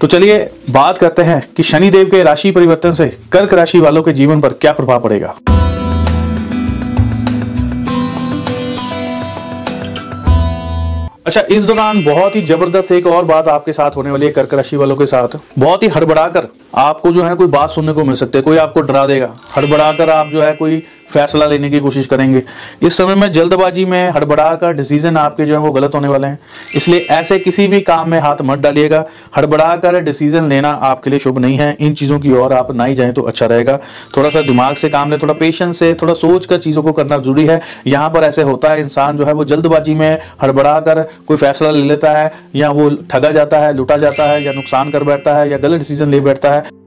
तो चलिए बात करते हैं कि शनिदेव के राशि परिवर्तन से कर्क राशि वालों के जीवन पर क्या प्रभाव पड़ेगा। अच्छा इस दौरान बहुत ही ज़बरदस्त एक और बात आपके साथ होने वाली है कर्क राशि वालों के साथ। बहुत ही हड़बड़ाकर आपको जो है कोई बात सुनने को मिल सकती है, कोई आपको डरा देगा। हड़बड़ाकर आप जो है कोई फैसला लेने की कोशिश करेंगे। इस समय में जल्दबाजी में हड़बड़ा कर डिसीज़न आपके जो है वो गलत होने वाले हैं। इसलिए ऐसे किसी भी काम में हाथ मत डालिएगा। हड़बड़ा कर डिसीज़न लेना आपके लिए शुभ नहीं है। इन चीज़ों की ओर आप ना ही जाए तो अच्छा रहेगा। थोड़ा सा दिमाग से काम ले, थोड़ा पेशेंस से, थोड़ा सोच कर चीज़ों को करना ज़रूरी है। यहाँ पर ऐसे होता है, इंसान जो है वो जल्दबाजी में हड़बड़ा कर कोई फैसला ले लेता है या वो ठगा जाता है, लुटा जाता है या नुकसान कर बैठता है या गलत डिसीज़न ले बैठता है।